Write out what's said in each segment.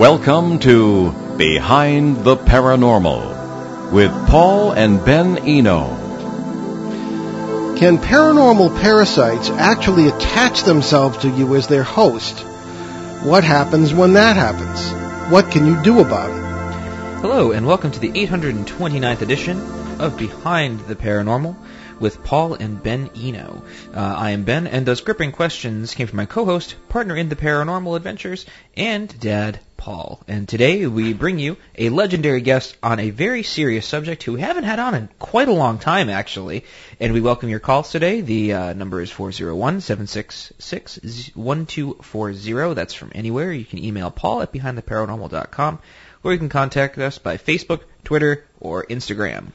Welcome to Behind the Paranormal with Paul and Ben Eno. Can paranormal parasites actually attach themselves to you as their host? What happens when that happens? What can you do about it? Hello, and welcome to the 829th edition of Behind the Paranormal with Paul and Ben Eno. Uh, I am Ben, and those gripping questions came from my co-host, partner in the paranormal adventures, and dad, Paul. And today we bring you a legendary guest on a very serious subject who we haven't had on in quite a long time, actually. And we welcome your calls today. The uh, number is 401-766-1240. That's from anywhere. You can email Paul at behindtheparanormal.com, or you can contact us by Facebook, Twitter, or Instagram.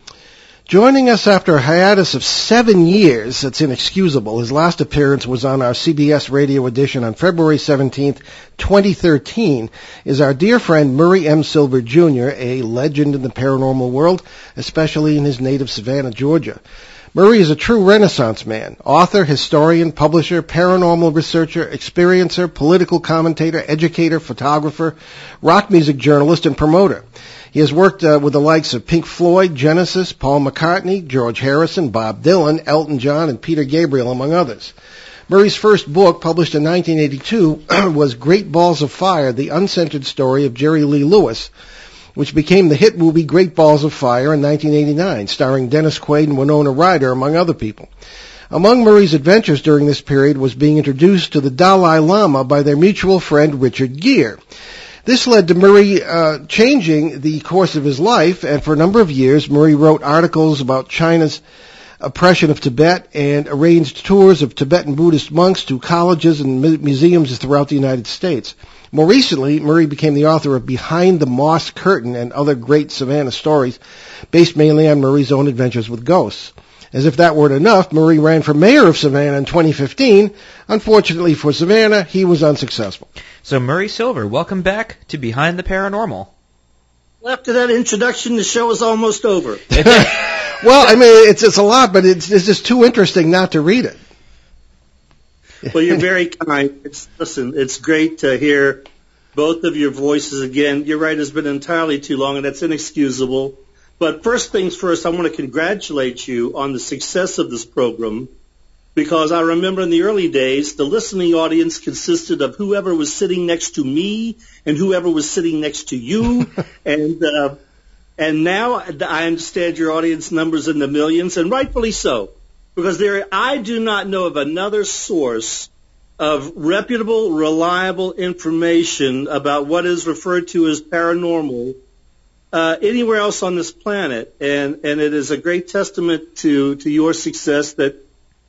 Joining us after a hiatus of seven years, that's inexcusable. His last appearance was on our CBS radio edition on February 17th, 2013, is our dear friend Murray M. Silver Jr., a legend in the paranormal world, especially in his native Savannah, Georgia. Murray is a true renaissance man, author, historian, publisher, paranormal researcher, experiencer, political commentator, educator, photographer, rock music journalist, and promoter. He has worked uh, with the likes of Pink Floyd, Genesis, Paul McCartney, George Harrison, Bob Dylan, Elton John, and Peter Gabriel, among others. Murray's first book, published in 1982, was Great Balls of Fire, the uncensored story of Jerry Lee Lewis, which became the hit movie Great Balls of Fire in 1989, starring Dennis Quaid and Winona Ryder, among other people. Among Murray's adventures during this period was being introduced to the Dalai Lama by their mutual friend Richard Gere. This led to Murray uh, changing the course of his life, and for a number of years, Murray wrote articles about China's oppression of Tibet and arranged tours of Tibetan Buddhist monks to colleges and mu- museums throughout the United States. More recently, Murray became the author of Behind the Moss Curtain and other great Savannah stories, based mainly on Murray's own adventures with ghosts. As if that weren't enough, Murray ran for mayor of Savannah in 2015. Unfortunately for Savannah, he was unsuccessful. So Murray Silver, welcome back to Behind the Paranormal. Well, after that introduction, the show is almost over. Well, I mean, it's it's a lot, but it's it's just too interesting not to read it. well, you're very kind. It's, listen, it's great to hear both of your voices again. You're right, it's been entirely too long, and that's inexcusable. But first things first, I want to congratulate you on the success of this program because I remember in the early days, the listening audience consisted of whoever was sitting next to me and whoever was sitting next to you. and, uh, and now I understand your audience numbers in the millions and rightfully so because there, I do not know of another source of reputable, reliable information about what is referred to as paranormal uh, anywhere else on this planet, and and it is a great testament to to your success that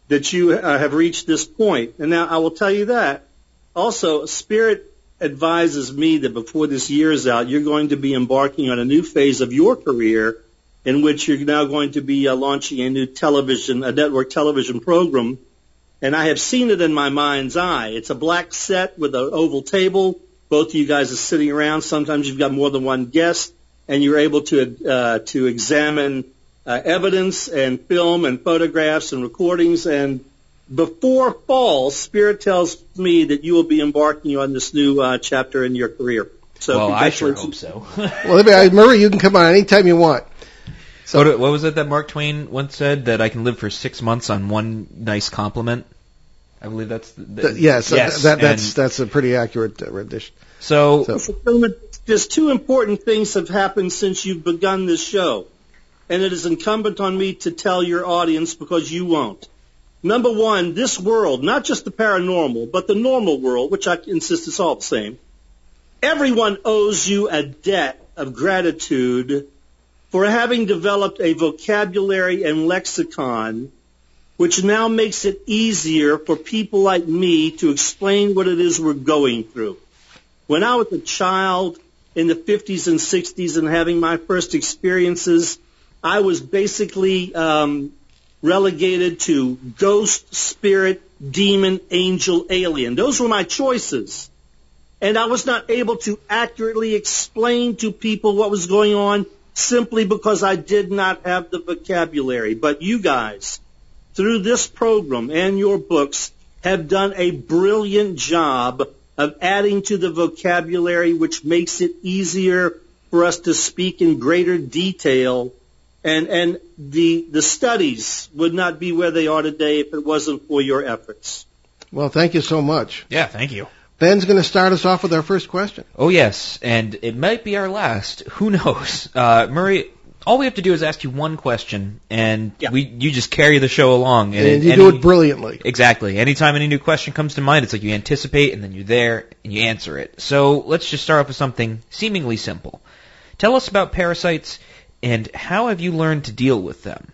that you uh, have reached this point. And now I will tell you that also Spirit advises me that before this year is out, you're going to be embarking on a new phase of your career in which you're now going to be uh, launching a new television, a network television program. And I have seen it in my mind's eye. It's a black set with an oval table. Both of you guys are sitting around. Sometimes you've got more than one guest and you're able to uh, to examine uh, evidence and film and photographs and recordings. And before fall, Spirit tells me that you will be embarking on this new uh, chapter in your career. So well, I sure hope so. Well, let me- Murray, you can come on anytime you want. So- what, what was it that Mark Twain once said that I can live for six months on one nice compliment? I believe that's the, the- yes, yes, that, that's and that's a pretty accurate uh, rendition. so, So- Mr. There's two important things have happened since you've begun this show, and it is incumbent on me to tell your audience because you won't. Number one, this world, not just the paranormal, but the normal world, which I insist is all the same, everyone owes you a debt of gratitude for having developed a vocabulary and lexicon which now makes it easier for people like me to explain what it is we're going through. When I was a child in the 50s and 60s and having my first experiences, I was basically um, relegated to ghost, spirit, demon, angel, alien. Those were my choices. And I was not able to accurately explain to people what was going on simply because I did not have the vocabulary. But you guys, through this program and your books, have done a brilliant job of adding to the vocabulary, which makes it easier for us to speak in greater detail. And, and the, the studies would not be where they are today if it wasn't for your efforts. Well, thank you so much. Yeah, thank you. Ben's going to start us off with our first question. Oh yes, and it might be our last. Who knows? Uh, Murray, all we have to do is ask you one question, and Yeah. we you just carry the show along. And, And, you any- do it brilliantly. Exactly. Anytime any new question comes to mind, it's like you anticipate and then you're there and you answer it. So let's just start off with something seemingly simple. Tell us about parasites and how have you learned to deal with them?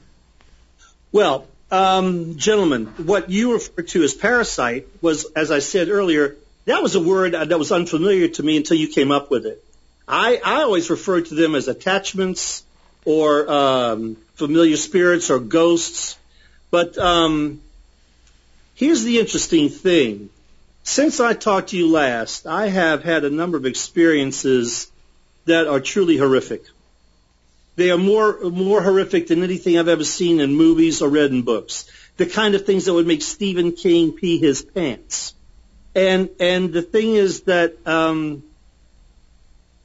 Well, um, gentlemen, what you refer to as parasite was, as I said earlier, that was a word that was unfamiliar to me until you came up with it. I, I always referred to them as attachments or um, familiar spirits or ghosts. But um, here's the interesting thing. Since I talked to you last, I have had a number of experiences that are truly horrific. They are more more horrific than anything I've ever seen in movies or read in books. The kind of things that would make Stephen King pee his pants. And and the thing is that um,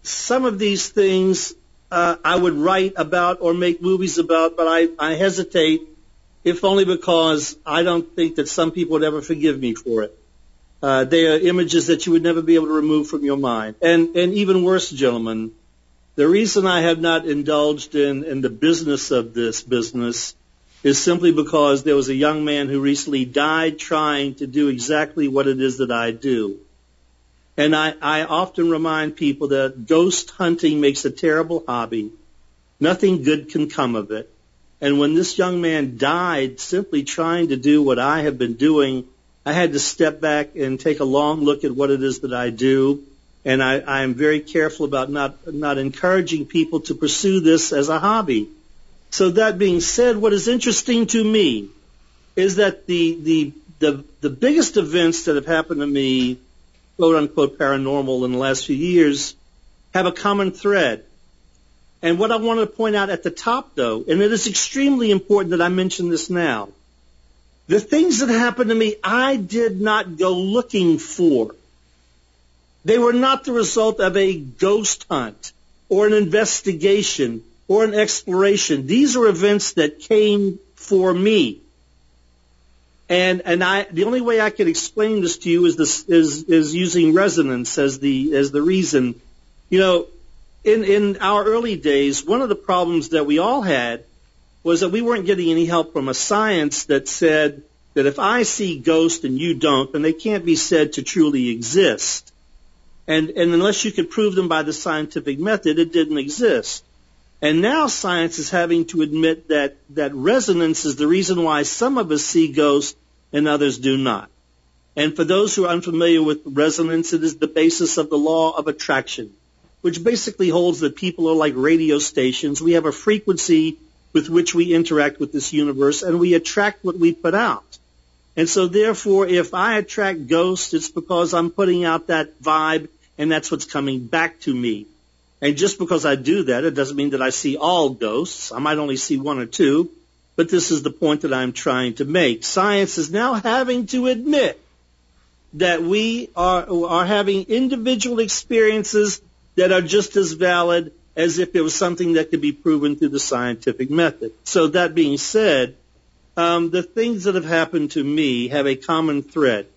some of these things uh, I would write about or make movies about, but I, I hesitate, if only because I don't think that some people would ever forgive me for it. Uh, they are images that you would never be able to remove from your mind. And and even worse, gentlemen, the reason I have not indulged in, in the business of this business is simply because there was a young man who recently died trying to do exactly what it is that I do. And I, I often remind people that ghost hunting makes a terrible hobby. Nothing good can come of it. And when this young man died simply trying to do what I have been doing, I had to step back and take a long look at what it is that I do and I, I am very careful about not not encouraging people to pursue this as a hobby. So that being said, what is interesting to me is that the the the, the biggest events that have happened to me, quote unquote paranormal in the last few years, have a common thread. And what I want to point out at the top though, and it is extremely important that I mention this now, the things that happened to me, I did not go looking for. They were not the result of a ghost hunt or an investigation or an exploration. These are events that came for me. And, and I, the only way I can explain this to you is this, is, is using resonance as the, as the reason. You know, in, in our early days, one of the problems that we all had was that we weren't getting any help from a science that said that if I see ghosts and you don't, then they can't be said to truly exist. And, and unless you could prove them by the scientific method, it didn't exist. And now science is having to admit that, that resonance is the reason why some of us see ghosts and others do not. And for those who are unfamiliar with resonance, it is the basis of the law of attraction, which basically holds that people are like radio stations. We have a frequency with which we interact with this universe and we attract what we put out. And so therefore, if I attract ghosts, it's because I'm putting out that vibe and that's what's coming back to me. And just because I do that, it doesn't mean that I see all ghosts. I might only see one or two, but this is the point that I'm trying to make. Science is now having to admit that we are, are having individual experiences that are just as valid as if it was something that could be proven through the scientific method. So that being said, um, the things that have happened to me have a common thread.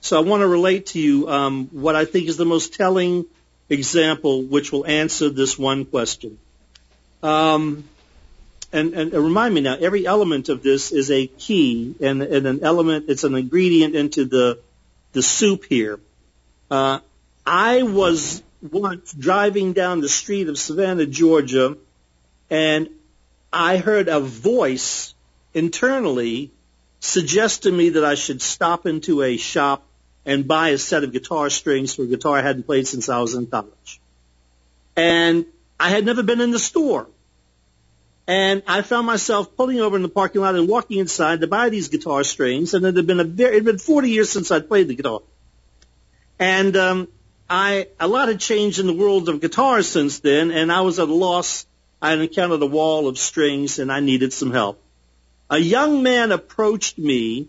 So I want to relate to you um, what I think is the most telling example, which will answer this one question. Um, and, and remind me now, every element of this is a key and, and an element. It's an ingredient into the the soup here. Uh, I was once driving down the street of Savannah, Georgia, and I heard a voice internally suggest to me that I should stop into a shop and buy a set of guitar strings for a guitar I hadn't played since I was in college. And I had never been in the store. And I found myself pulling over in the parking lot and walking inside to buy these guitar strings. And it had been a very, it had been 40 years since I'd played the guitar. And, um, I, a lot had changed in the world of guitars since then, and I was at a loss. I had encountered a wall of strings and I needed some help. A young man approached me.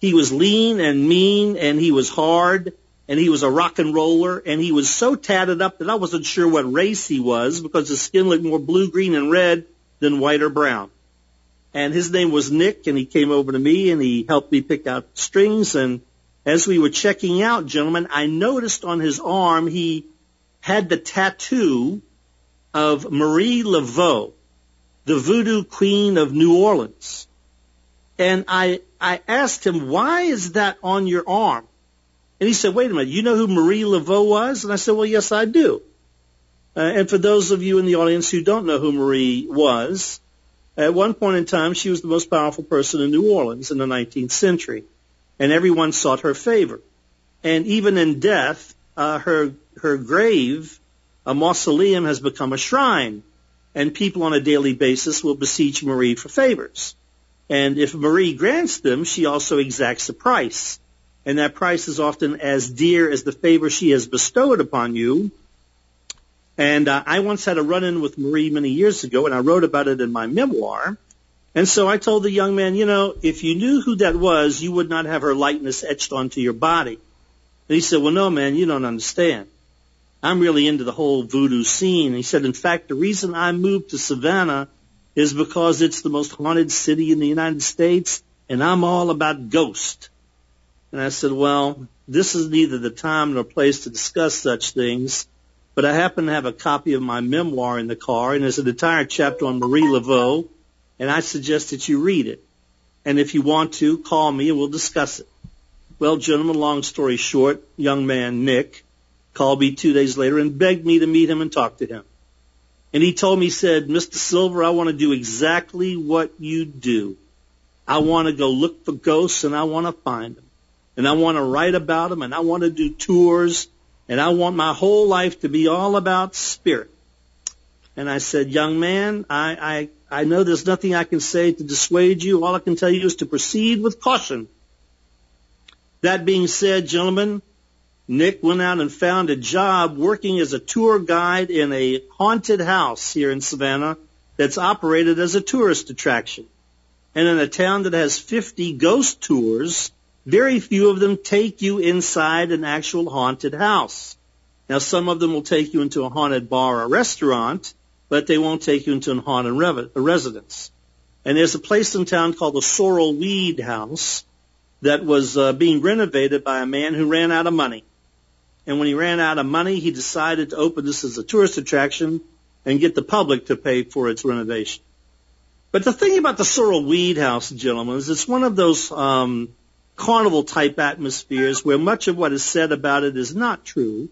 He was lean and mean and he was hard and he was a rock and roller, and he was so tatted up that I wasn't sure what race he was because his skin looked more blue, green, and red than white or brown. And his name was Nick, and he came over to me and he helped me pick out strings. And as we were checking out, gentlemen, I noticed on his arm he had the tattoo of Marie Laveau, the voodoo queen of New Orleans. And I, I asked him, why is that on your arm? And he said, wait a minute, you know who Marie Laveau was? And I said, well, yes, I do. Uh, and for those of you in the audience who don't know who Marie was, at one point in time, she was the most powerful person in New Orleans in the 19th century, and everyone sought her favor. And even in death, uh, her her grave, a mausoleum, has become a shrine, and people on a daily basis will beseech Marie for favors. And if Marie grants them, she also exacts a price. And that price is often as dear as the favor she has bestowed upon you. And uh, I once had a run-in with Marie many years ago, and I wrote about it in my memoir. And so I told the young man, you know, if you knew who that was, you would not have her likeness etched onto your body. And he said, well, no, man, you don't understand. I'm really into the whole voodoo scene. And he said, in fact, the reason I moved to Savannah is because it's the most haunted city in the United States and I'm all about ghosts. And I said, well, this is neither the time nor place to discuss such things, but I happen to have a copy of my memoir in the car and there's an entire chapter on Marie Laveau and I suggest that you read it. And if you want to, call me and we'll discuss it. Well, gentlemen, long story short, young man Nick called me two days later and begged me to meet him and talk to him. And he told me, he said, Mr. Silver, I want to do exactly what you do. I want to go look for ghosts and I want to find them. And I want to write about them and I want to do tours and I want my whole life to be all about spirit. And I said, young man, I, I, I know there's nothing I can say to dissuade you. All I can tell you is to proceed with caution. That being said, gentlemen, Nick went out and found a job working as a tour guide in a haunted house here in Savannah that's operated as a tourist attraction. And in a town that has 50 ghost tours, very few of them take you inside an actual haunted house. Now some of them will take you into a haunted bar or restaurant, but they won't take you into a haunted residence. And there's a place in town called the Sorrel Weed House that was uh, being renovated by a man who ran out of money. And when he ran out of money, he decided to open this as a tourist attraction and get the public to pay for its renovation. But the thing about the Sorrel Weed House, gentlemen, is it's one of those um, carnival type atmospheres where much of what is said about it is not true.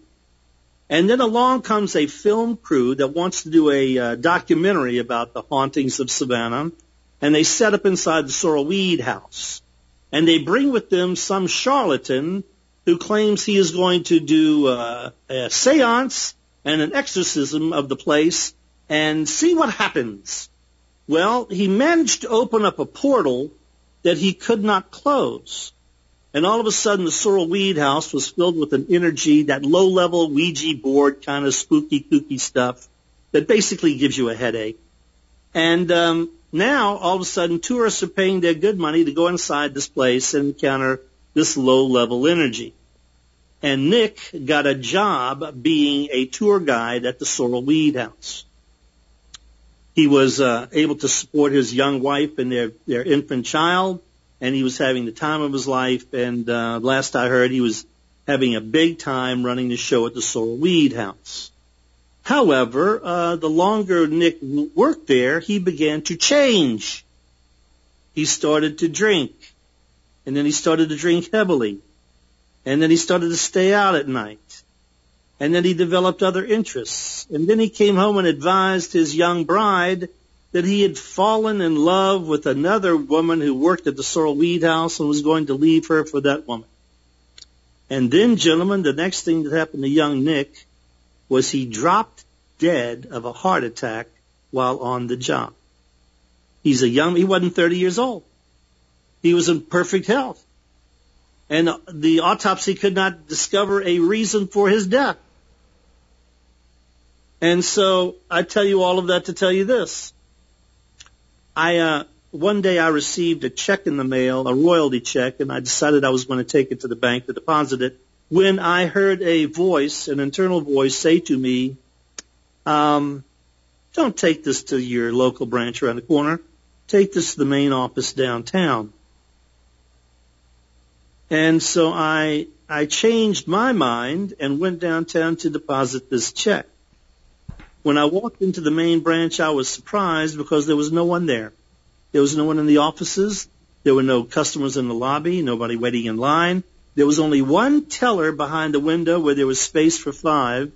And then along comes a film crew that wants to do a uh, documentary about the hauntings of Savannah, and they set up inside the Sorrel Weed House. And they bring with them some charlatan who claims he is going to do uh, a seance and an exorcism of the place and see what happens. Well, he managed to open up a portal that he could not close. And all of a sudden the Sorrel Weed House was filled with an energy, that low level Ouija board kind of spooky kooky stuff that basically gives you a headache. And um, now all of a sudden tourists are paying their good money to go inside this place and encounter this low level energy and Nick got a job being a tour guide at the Sorrel Weed House. He was uh, able to support his young wife and their their infant child, and he was having the time of his life. And uh, last I heard, he was having a big time running the show at the Sorrel Weed House. However, uh, the longer Nick worked there, he began to change. He started to drink, and then he started to drink heavily and then he started to stay out at night. And then he developed other interests. And then he came home and advised his young bride that he had fallen in love with another woman who worked at the Sorrel Weed House and was going to leave her for that woman. And then, gentlemen, the next thing that happened to young Nick was he dropped dead of a heart attack while on the job. He's a young, he wasn't 30 years old. He was in perfect health and the autopsy could not discover a reason for his death. And so I tell you all of that to tell you this. I, uh, one day I received a check in the mail, a royalty check, and I decided I was going to take it to the bank to deposit it. when I heard a voice, an internal voice say to me, um, don't take this to your local branch around the corner. Take this to the main office downtown. And so I, I changed my mind and went downtown to deposit this check. When I walked into the main branch, I was surprised because there was no one there. There was no one in the offices. There were no customers in the lobby, nobody waiting in line. There was only one teller behind the window where there was space for five,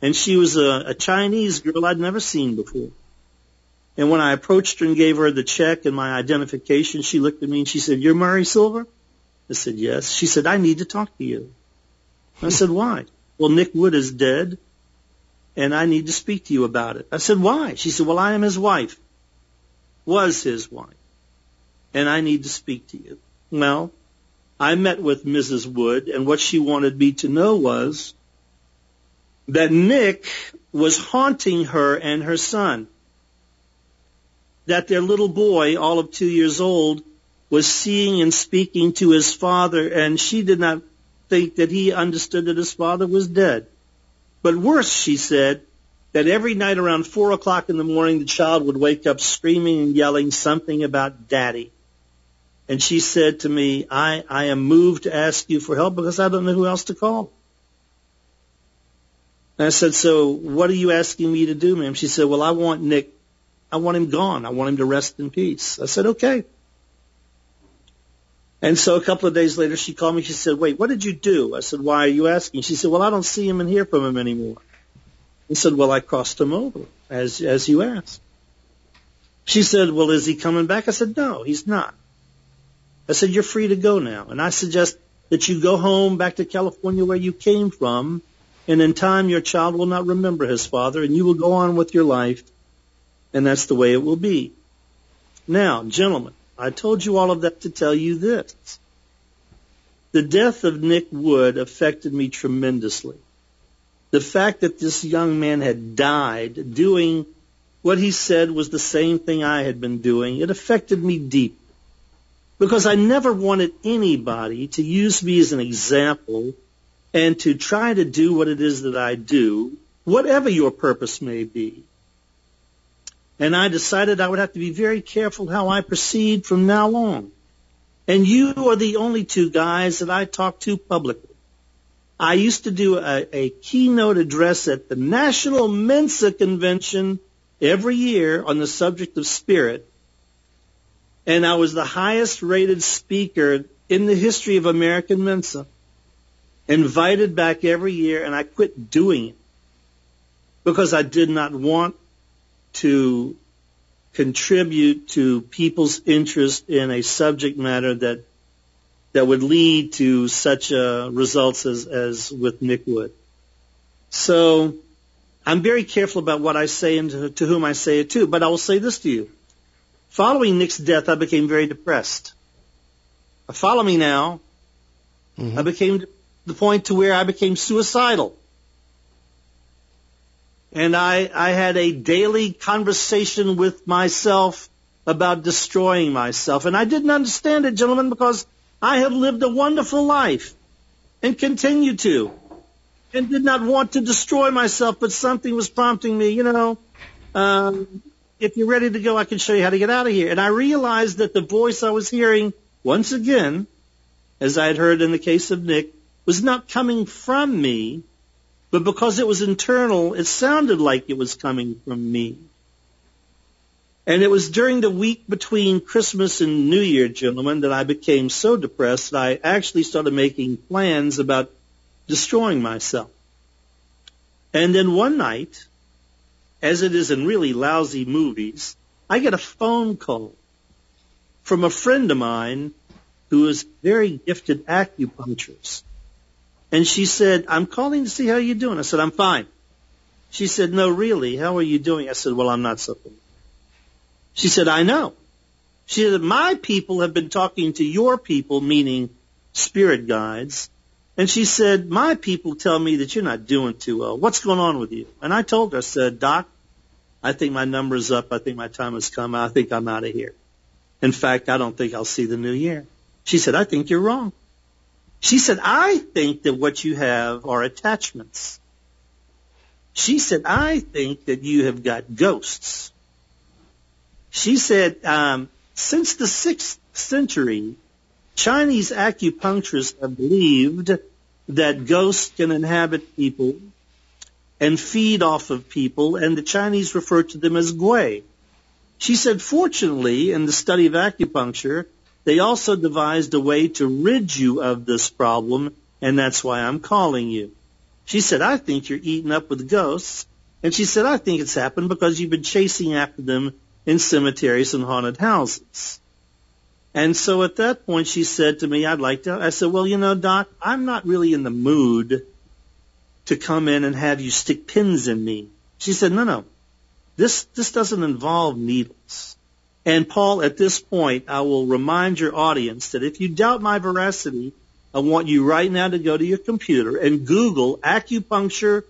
and she was a, a Chinese girl I'd never seen before. And when I approached her and gave her the check and my identification, she looked at me and she said, You're Murray Silver? I said, Yes. She said, I need to talk to you. I said, Why? Well, Nick Wood is dead and I need to speak to you about it. I said, Why? She said, Well, I am his wife. Was his wife. And I need to speak to you. Well, I met with Mrs. Wood and what she wanted me to know was that Nick was haunting her and her son. That their little boy, all of two years old, was seeing and speaking to his father and she did not think that he understood that his father was dead. But worse, she said, that every night around four o'clock in the morning the child would wake up screaming and yelling something about daddy. And she said to me, I, I am moved to ask you for help because I don't know who else to call. And I said, so what are you asking me to do, ma'am? She said, well, I want Nick, I want him gone. I want him to rest in peace. I said, okay. And so a couple of days later, she called me. She said, wait, what did you do? I said, why are you asking? She said, well, I don't see him and hear from him anymore. I said, well, I crossed him over as, as you asked. She said, well, is he coming back? I said, no, he's not. I said, you're free to go now. And I suggest that you go home back to California where you came from, and in time your child will not remember his father, and you will go on with your life, and that's the way it will be. Now, gentlemen, I told you all of that to tell you this. The death of Nick Wood affected me tremendously. The fact that this young man had died doing what he said was the same thing I had been doing, it affected me deeply because I never wanted anybody to use me as an example and to try to do what it is that I do, whatever your purpose may be. And I decided I would have to be very careful how I proceed from now on. And you are the only two guys that I talk to publicly. I used to do a, a keynote address at the National Mensa Convention every year on the subject of spirit and I was the highest rated speaker in the history of American Mensa. Invited back every year, and I quit doing it because I did not want to contribute to people's interest in a subject matter that that would lead to such uh, results as, as with Nick Wood. So I'm very careful about what I say and to, to whom I say it to, but I will say this to you. Following Nick's death, I became very depressed. Follow me now. Mm-hmm. I became to the point to where I became suicidal. And I, I had a daily conversation with myself about destroying myself. And I didn't understand it, gentlemen, because I have lived a wonderful life and continue to and did not want to destroy myself, but something was prompting me, you know, um, if you're ready to go, I can show you how to get out of here. And I realized that the voice I was hearing, once again, as I had heard in the case of Nick, was not coming from me, but because it was internal, it sounded like it was coming from me. And it was during the week between Christmas and New Year, gentlemen, that I became so depressed that I actually started making plans about destroying myself. And then one night, as it is in really lousy movies, I get a phone call from a friend of mine who is a very gifted acupuncturist. And she said, I'm calling to see how you're doing. I said, I'm fine. She said, no, really, how are you doing? I said, well, I'm not so good. She said, I know. She said, my people have been talking to your people, meaning spirit guides, and she said, my people tell me that you're not doing too well. What's going on with you? And I told her, I said, Doc, I think my number's up. I think my time has come. I think I'm out of here. In fact, I don't think I'll see the new year. She said, I think you're wrong. She said, I think that what you have are attachments. She said, I think that you have got ghosts. She said, um, since the sixth century, Chinese acupuncturists have believed that ghosts can inhabit people and feed off of people, and the Chinese refer to them as gui. She said, fortunately, in the study of acupuncture, they also devised a way to rid you of this problem, and that's why I'm calling you. She said, I think you're eaten up with ghosts. And she said, I think it's happened because you've been chasing after them in cemeteries and haunted houses. And so at that point she said to me, I'd like to, I said, well, you know, doc, I'm not really in the mood to come in and have you stick pins in me. She said, no, no, this, this doesn't involve needles. And Paul, at this point, I will remind your audience that if you doubt my veracity, I want you right now to go to your computer and Google acupuncture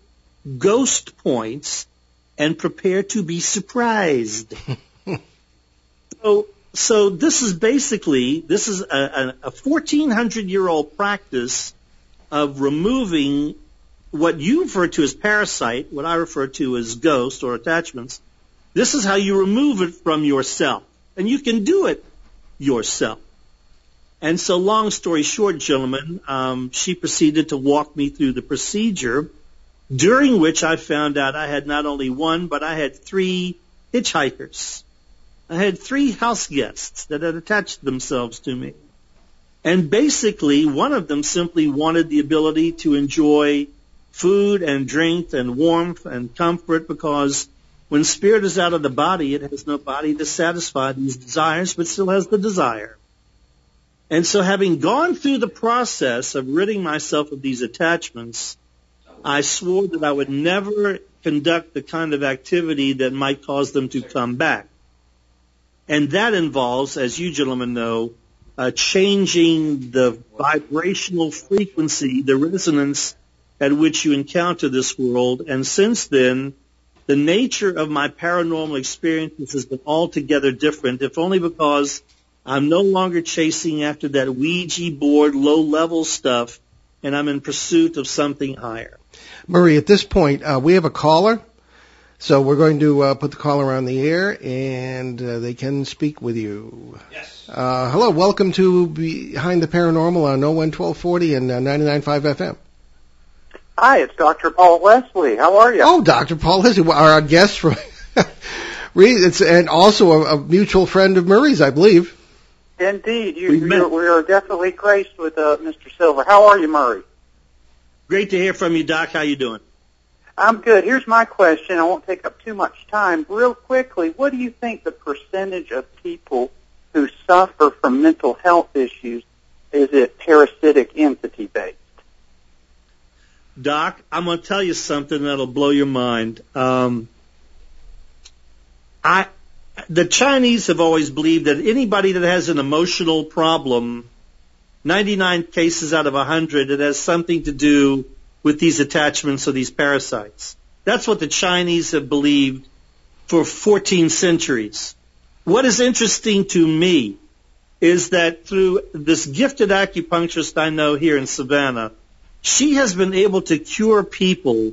ghost points and prepare to be surprised. so, so this is basically, this is a, a 1400 year old practice of removing what you refer to as parasite, what I refer to as ghost or attachments. This is how you remove it from yourself. And you can do it yourself. And so long story short, gentlemen, um, she proceeded to walk me through the procedure, during which I found out I had not only one, but I had three hitchhikers I had three house guests that had attached themselves to me. And basically, one of them simply wanted the ability to enjoy food and drink and warmth and comfort because when spirit is out of the body, it has no body to satisfy these desires, but still has the desire. And so having gone through the process of ridding myself of these attachments, I swore that I would never conduct the kind of activity that might cause them to come back. And that involves, as you gentlemen know, uh, changing the vibrational frequency, the resonance at which you encounter this world. And since then, the nature of my paranormal experiences has been altogether different, if only because I'm no longer chasing after that Ouija board low level stuff and I'm in pursuit of something higher. Murray, at this point, uh, we have a caller so we're going to uh, put the caller on the air, and uh, they can speak with you. Yes. Uh, hello, welcome to Behind the Paranormal on 011240 and uh, 99.5 FM. Hi, it's Dr. Paul Leslie. How are you? Oh, Dr. Paul Leslie, our guest from, it's, and also a, a, mutual friend of Murray's, I believe. Indeed, you, we are definitely graced with uh, Mr. Silver. How are you, Murray? Great to hear from you, Doc. How you doing? I'm good. Here's my question. I won't take up too much time. Real quickly, what do you think the percentage of people who suffer from mental health issues is it parasitic entity based? Doc, I'm going to tell you something that'll blow your mind. Um, I, the Chinese have always believed that anybody that has an emotional problem, 99 cases out of 100, it has something to do with these attachments or these parasites. That's what the Chinese have believed for 14 centuries. What is interesting to me is that through this gifted acupuncturist I know here in Savannah, she has been able to cure people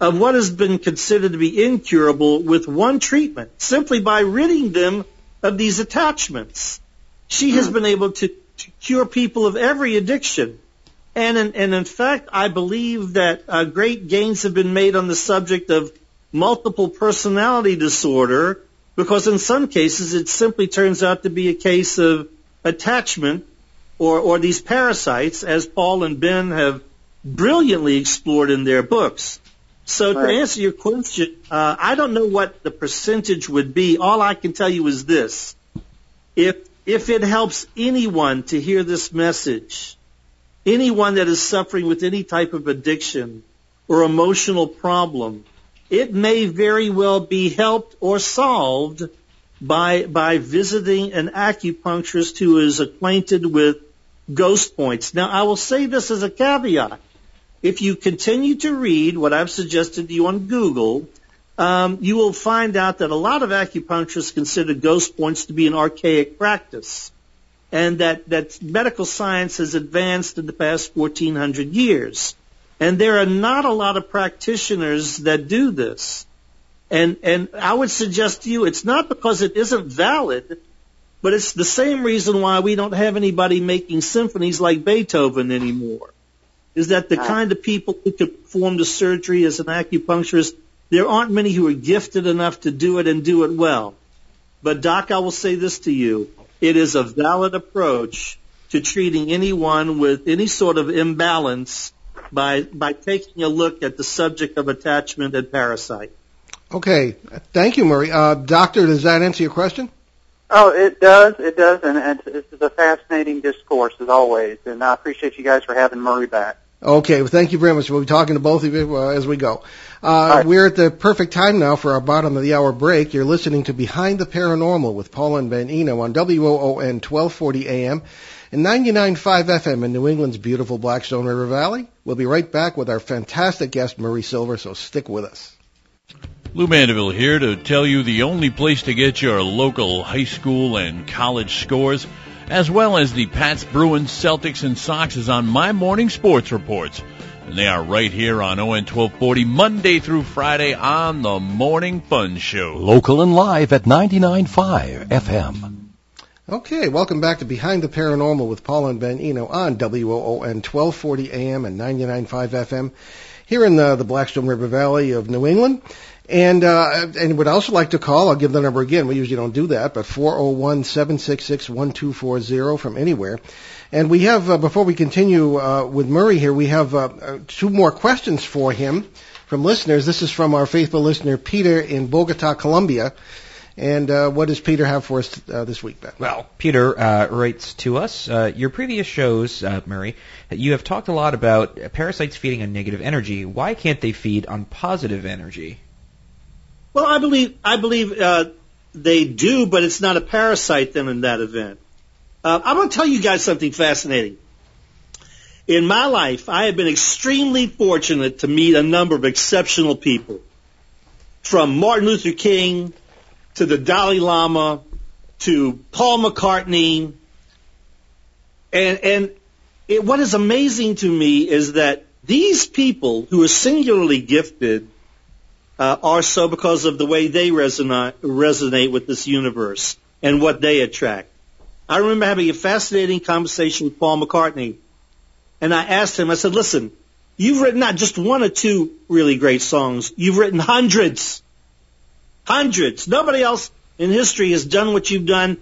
of what has been considered to be incurable with one treatment, simply by ridding them of these attachments. She has been able to, to cure people of every addiction. And in, and in fact, I believe that uh, great gains have been made on the subject of multiple personality disorder because in some cases it simply turns out to be a case of attachment or, or these parasites as Paul and Ben have brilliantly explored in their books. So right. to answer your question, uh, I don't know what the percentage would be. All I can tell you is this. If, if it helps anyone to hear this message, anyone that is suffering with any type of addiction or emotional problem, it may very well be helped or solved by, by visiting an acupuncturist who is acquainted with ghost points. Now, I will say this as a caveat. If you continue to read what I've suggested to you on Google, um, you will find out that a lot of acupuncturists consider ghost points to be an archaic practice. and that, that medical science has advanced in the past 1400 years. And there are not a lot of practitioners that do this. And, and I would suggest to you it's not because it isn't valid, but it's the same reason why we don't have anybody making symphonies like Beethoven anymore. Is that the kind of people who could perform the surgery as an acupuncturist, there aren't many who are gifted enough to do it and do it well. But Doc, I will say this to you. It is a valid approach to treating anyone with any sort of imbalance by, by taking a look at the subject of attachment and parasite. Okay. Thank you, Murray. Uh, doctor, does that answer your question? Oh, it does. It does, and, and this is a fascinating discourse as always. And I appreciate you guys for having Murray back. Okay, well, thank you very much. We'll be talking to both of you uh, as we go. Uh, right. We're at the perfect time now for our bottom of the hour break. You're listening to Behind the Paranormal with Paul and Ben Eno on WOON 1240 AM and 99.5 FM in New England's beautiful Blackstone River Valley. We'll be right back with our fantastic guest, Marie Silver, so stick with us. Lou Mandeville here to tell you the only place to get your local high school and college scores, as well as the Pats, Bruins, Celtics, and Sox is on my morning sports reports. And they are right here on ON 1240, Monday through Friday on the Morning Fun Show. Local and live at 99.5 FM. Okay, welcome back to Behind the Paranormal with Paul and Ben Eno on WOON 1240 AM and 99.5 FM here in the, the Blackstone River Valley of New England. And uh, and would also like to call. I'll give the number again. We usually don't do that, but 401-766-1240 from anywhere. And we have uh, before we continue uh, with Murray here, we have uh, uh, two more questions for him from listeners. This is from our faithful listener Peter in Bogota, Colombia. And uh, what does Peter have for us uh, this week, Ben? Well, Peter uh, writes to us, uh, your previous shows, uh, Murray, you have talked a lot about parasites feeding on negative energy. Why can't they feed on positive energy? Well, I believe I believe uh, they do, but it's not a parasite then in that event. Uh, I'm going to tell you guys something fascinating. In my life, I have been extremely fortunate to meet a number of exceptional people, from Martin Luther King to the Dalai Lama to Paul McCartney, and and it, what is amazing to me is that these people who are singularly gifted uh, are so because of the way they resonate, resonate with this universe and what they attract. I remember having a fascinating conversation with Paul McCartney, and I asked him, I said, listen, you've written not just one or two really great songs, you've written hundreds. Hundreds. Nobody else in history has done what you've done.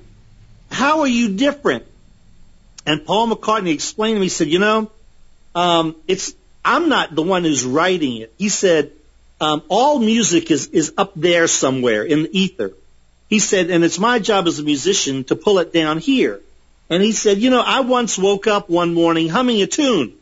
How are you different? And Paul McCartney explained to me, he said, you know, um, it's, I'm not the one who's writing it. He said, um, all music is, is up there somewhere in the ether. He said, and it's my job as a musician to pull it down here. And he said, you know, I once woke up one morning humming a tune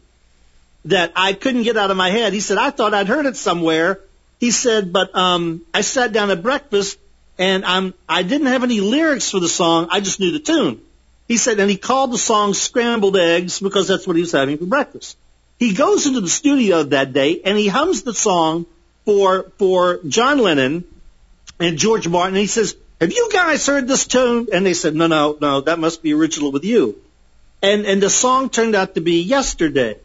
that I couldn't get out of my head. He said, I thought I'd heard it somewhere. He said, but um, I sat down at breakfast and I'm, I didn't have any lyrics for the song. I just knew the tune. He said, and he called the song Scrambled Eggs because that's what he was having for breakfast. He goes into the studio that day and he hums the song for for John Lennon and George Martin. He says, "Have you guys heard this tune?" And they said, "No, no, no. That must be original with you." And and the song turned out to be "Yesterday."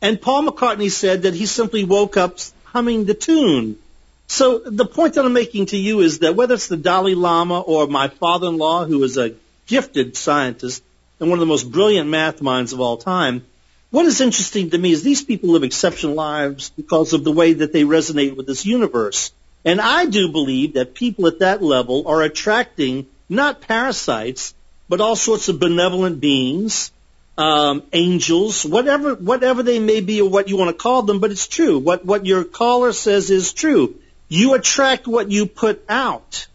And Paul McCartney said that he simply woke up humming the tune. So the point that I'm making to you is that whether it's the Dalai Lama or my father-in-law, who is a gifted scientist and one of the most brilliant math minds of all time, what is interesting to me is these people live exceptional lives because of the way that they resonate with this universe. And I do believe that people at that level are attracting not parasites, but all sorts of benevolent beings, um, angels, whatever whatever they may be or what you want to call them. But it's true. What what your caller says is true. You attract what you put out.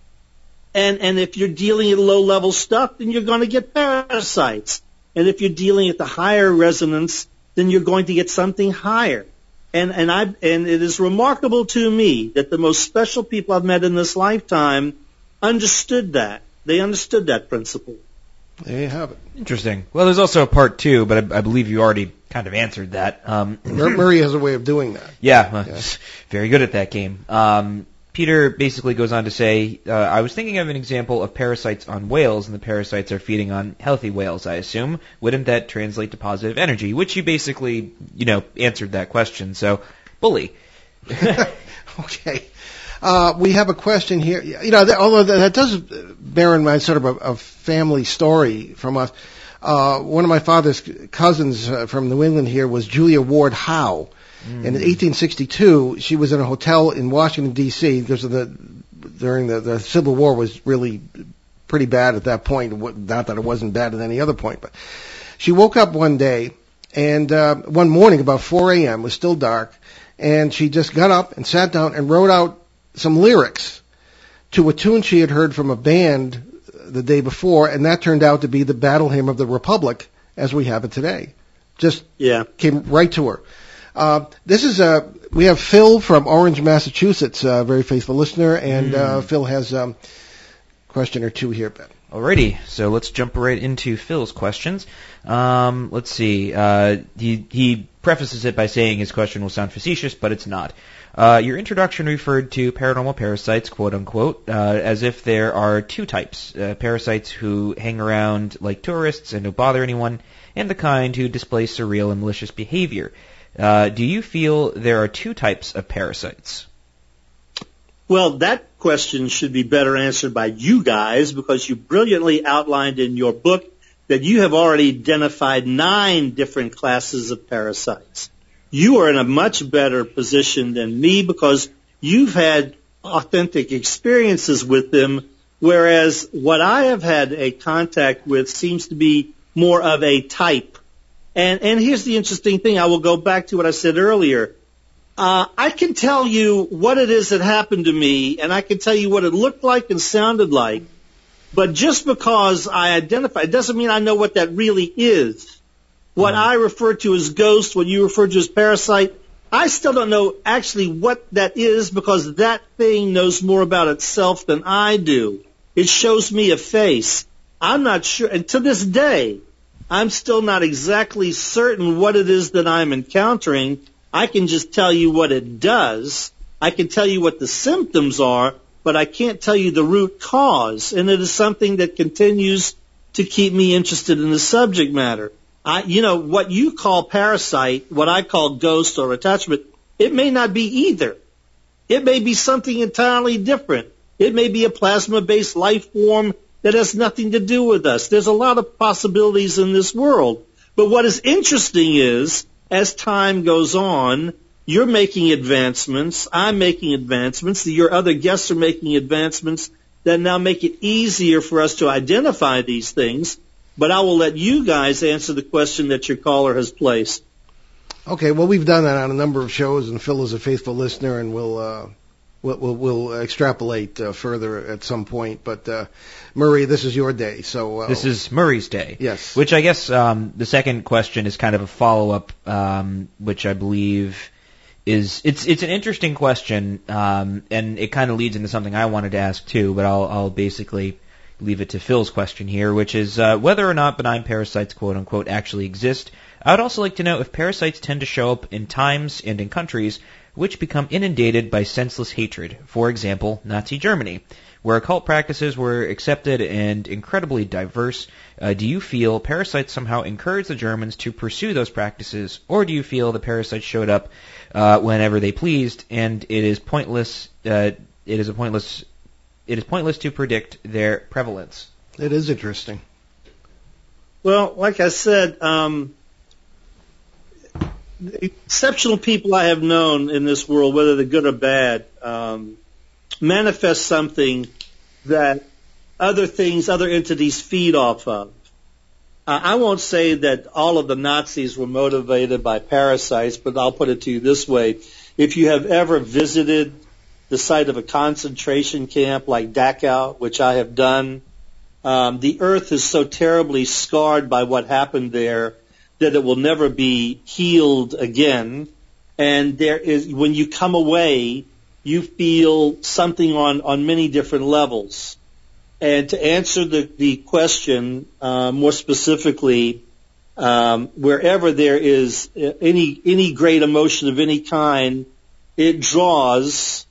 And and if you're dealing at low level stuff, then you're going to get parasites. And if you're dealing at the higher resonance, then you're going to get something higher. And, and I, and it is remarkable to me that the most special people I've met in this lifetime understood that. They understood that principle. There you have it. Interesting. Well, there's also a part two, but I, I believe you already kind of answered that. Um, Murray has a way of doing that. yeah, well, very good at that game. Um, Peter basically goes on to say, uh, I was thinking of an example of parasites on whales, and the parasites are feeding on healthy whales, I assume. Wouldn't that translate to positive energy? Which you basically, you know, answered that question. So, bully. okay. Uh, we have a question here. You know, that, although that, that does bear in mind sort of a, a family story from us. Uh, one of my father's cousins uh, from New England here was Julia Ward Howe. And in 1862, she was in a hotel in Washington D.C. because of the during the, the Civil War was really pretty bad at that point. Not that it wasn't bad at any other point, but she woke up one day and uh, one morning about 4 a.m. It was still dark, and she just got up and sat down and wrote out some lyrics to a tune she had heard from a band the day before, and that turned out to be the battle hymn of the Republic as we have it today. Just Yeah. came right to her. Uh, this is a we have Phil from Orange, Massachusetts, a very faithful listener, and uh, Phil has um, a question or two here, Ben. Alrighty, so let's jump right into Phil's questions. Um, let's see. Uh, he, he prefaces it by saying his question will sound facetious, but it's not. Uh, your introduction referred to paranormal parasites, quote unquote, uh, as if there are two types: uh, parasites who hang around like tourists and don't bother anyone, and the kind who display surreal and malicious behavior. Uh, do you feel there are two types of parasites? Well, that question should be better answered by you guys because you brilliantly outlined in your book that you have already identified nine different classes of parasites. You are in a much better position than me because you've had authentic experiences with them, whereas what I have had a contact with seems to be more of a type. And, and here's the interesting thing. I will go back to what I said earlier. Uh, I can tell you what it is that happened to me, and I can tell you what it looked like and sounded like. But just because I identify, it doesn't mean I know what that really is. What I refer to as ghost, what you refer to as parasite, I still don't know actually what that is because that thing knows more about itself than I do. It shows me a face. I'm not sure, and to this day, I'm still not exactly certain what it is that I'm encountering. I can just tell you what it does. I can tell you what the symptoms are, but I can't tell you the root cause. And it is something that continues to keep me interested in the subject matter. I, you know, what you call parasite, what I call ghost or attachment, it may not be either. It may be something entirely different. It may be a plasma-based life form that has nothing to do with us. There's a lot of possibilities in this world. But what is interesting is, as time goes on, you're making advancements, I'm making advancements, your other guests are making advancements that now make it easier for us to identify these things. But I will let you guys answer the question that your caller has placed. Okay, well, we've done that on a number of shows, and Phil is a faithful listener, and we'll uh, we'll, we'll, we'll extrapolate uh, further at some point. But uh, Murray, this is your day, so uh, This is Murray's Day. Yes. Which I guess um, the second question is kind of a follow up, um, which I believe is it's it's an interesting question, um, and it kind of leads into something I wanted to ask too. But I'll I'll basically leave it to Phil's question here, which is uh, whether or not benign parasites, quote unquote, actually exist. I would also like to know if parasites tend to show up in times and in countries which become inundated by senseless hatred. For example, Nazi Germany, where occult practices were accepted and incredibly diverse. Uh, do you feel parasites somehow encouraged the Germans to pursue those practices, or do you feel the parasites showed up uh, whenever they pleased, and it is pointless? Uh, it is a pointless. It is pointless to predict their prevalence. it is interesting. Well, like I said, um, the exceptional people I have known in this world, whether they're good or bad, um, manifest something that other things, other entities feed off of. Uh, I won't say that all of the Nazis were motivated by parasites, but I'll put it to you this way. If you have ever visited the site of a concentration camp like Dachau, which I have done, um, the earth is so terribly scarred by what happened there that it will never be healed again. And there is, when you come away, you feel something on, on many different levels. And to answer the, the question uh, more specifically, um, wherever there is any any great emotion of any kind, it draws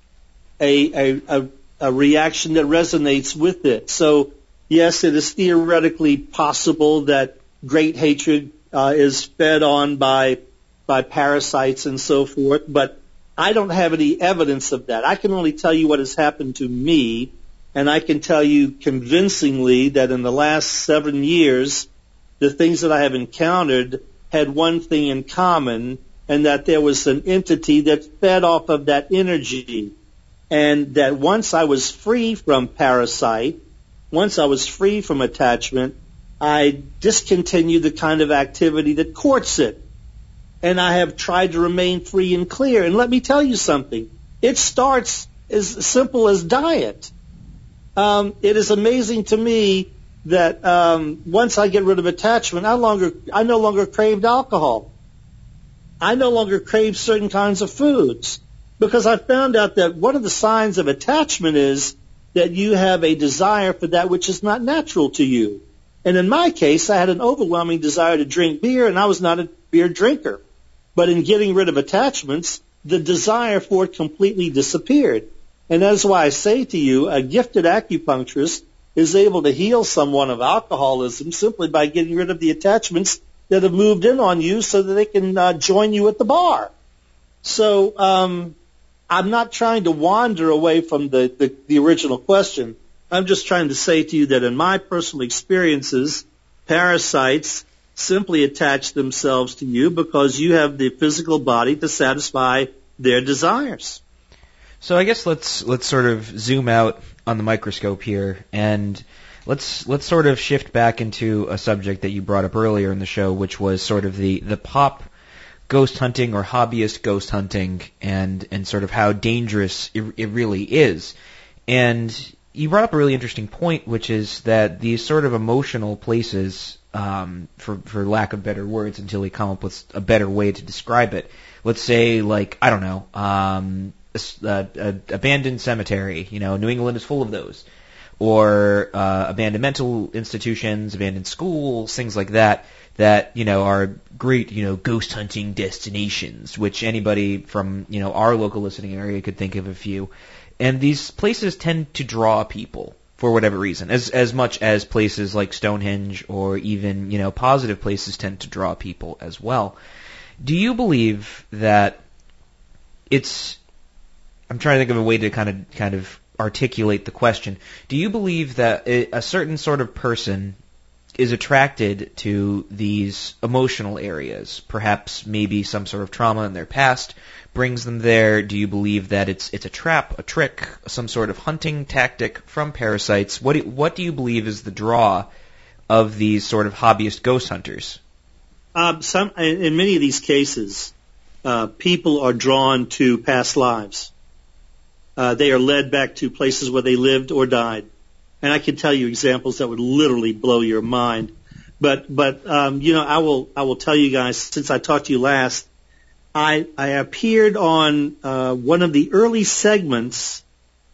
a, a, a, a reaction that resonates with it. So yes, it is theoretically possible that great hatred uh, is fed on by by parasites and so forth, but I don't have any evidence of that. I can only tell you what has happened to me, and I can tell you convincingly that in the last seven years, the things that I have encountered had one thing in common, and that there was an entity that fed off of that energy. And that once I was free from parasite, once I was free from attachment, I discontinued the kind of activity that courts it. And I have tried to remain free and clear. And let me tell you something. It starts as simple as diet. Um, it is amazing to me that um, once I get rid of attachment, I longer I no longer craved alcohol. I no longer crave certain kinds of foods because I found out that one of the signs of attachment is that you have a desire for that which is not natural to you. And in my case, I had an overwhelming desire to drink beer, and I was not a beer drinker. But in getting rid of attachments, the desire for it completely disappeared. And that's why I say to you, a gifted acupuncturist is able to heal someone of alcoholism simply by getting rid of the attachments that have moved in on you so that they can uh, join you at the bar. So um, I'm not trying to wander away from the, the, the original question. I'm just trying to say to you that in my personal experiences, parasites simply attach themselves to you because you have the physical body to satisfy their desires. So I guess let's let's sort of zoom out on the microscope here and let's let's sort of shift back into a subject that you brought up earlier in the show, which was sort of the the pop ghost hunting or hobbyist ghost hunting and and sort of how dangerous it, it really is. And you brought up a really interesting point, which is that these sort of emotional places, um, for for lack of better words, until we come up with a better way to describe it. Let's say, like I don't know, um, a, a, a abandoned cemetery. You know, New England is full of those, or uh, abandoned mental institutions, abandoned schools, things like that. That you know are great, you know, ghost hunting destinations, which anybody from you know our local listening area could think of a few and these places tend to draw people for whatever reason, as as much as places like Stonehenge or even you know positive places tend to draw people as well. Do you believe that it's? I'm trying to think of a way to kind of kind of articulate the question. Do you believe that a certain sort of person is attracted to these emotional areas? Perhaps maybe some sort of trauma in their past, brings them there? Do you believe that it's it's a trap, a trick, some sort of hunting tactic from parasites? What do, what do you believe is the draw of these sort of hobbyist ghost hunters? Um, some in many of these cases, uh, people are drawn to past lives. Uh, they are led back to places where they lived or died, and I can tell you examples that would literally blow your mind. But but um, you know I will I will tell you guys since I talked to you last I, I appeared on uh, one of the early segments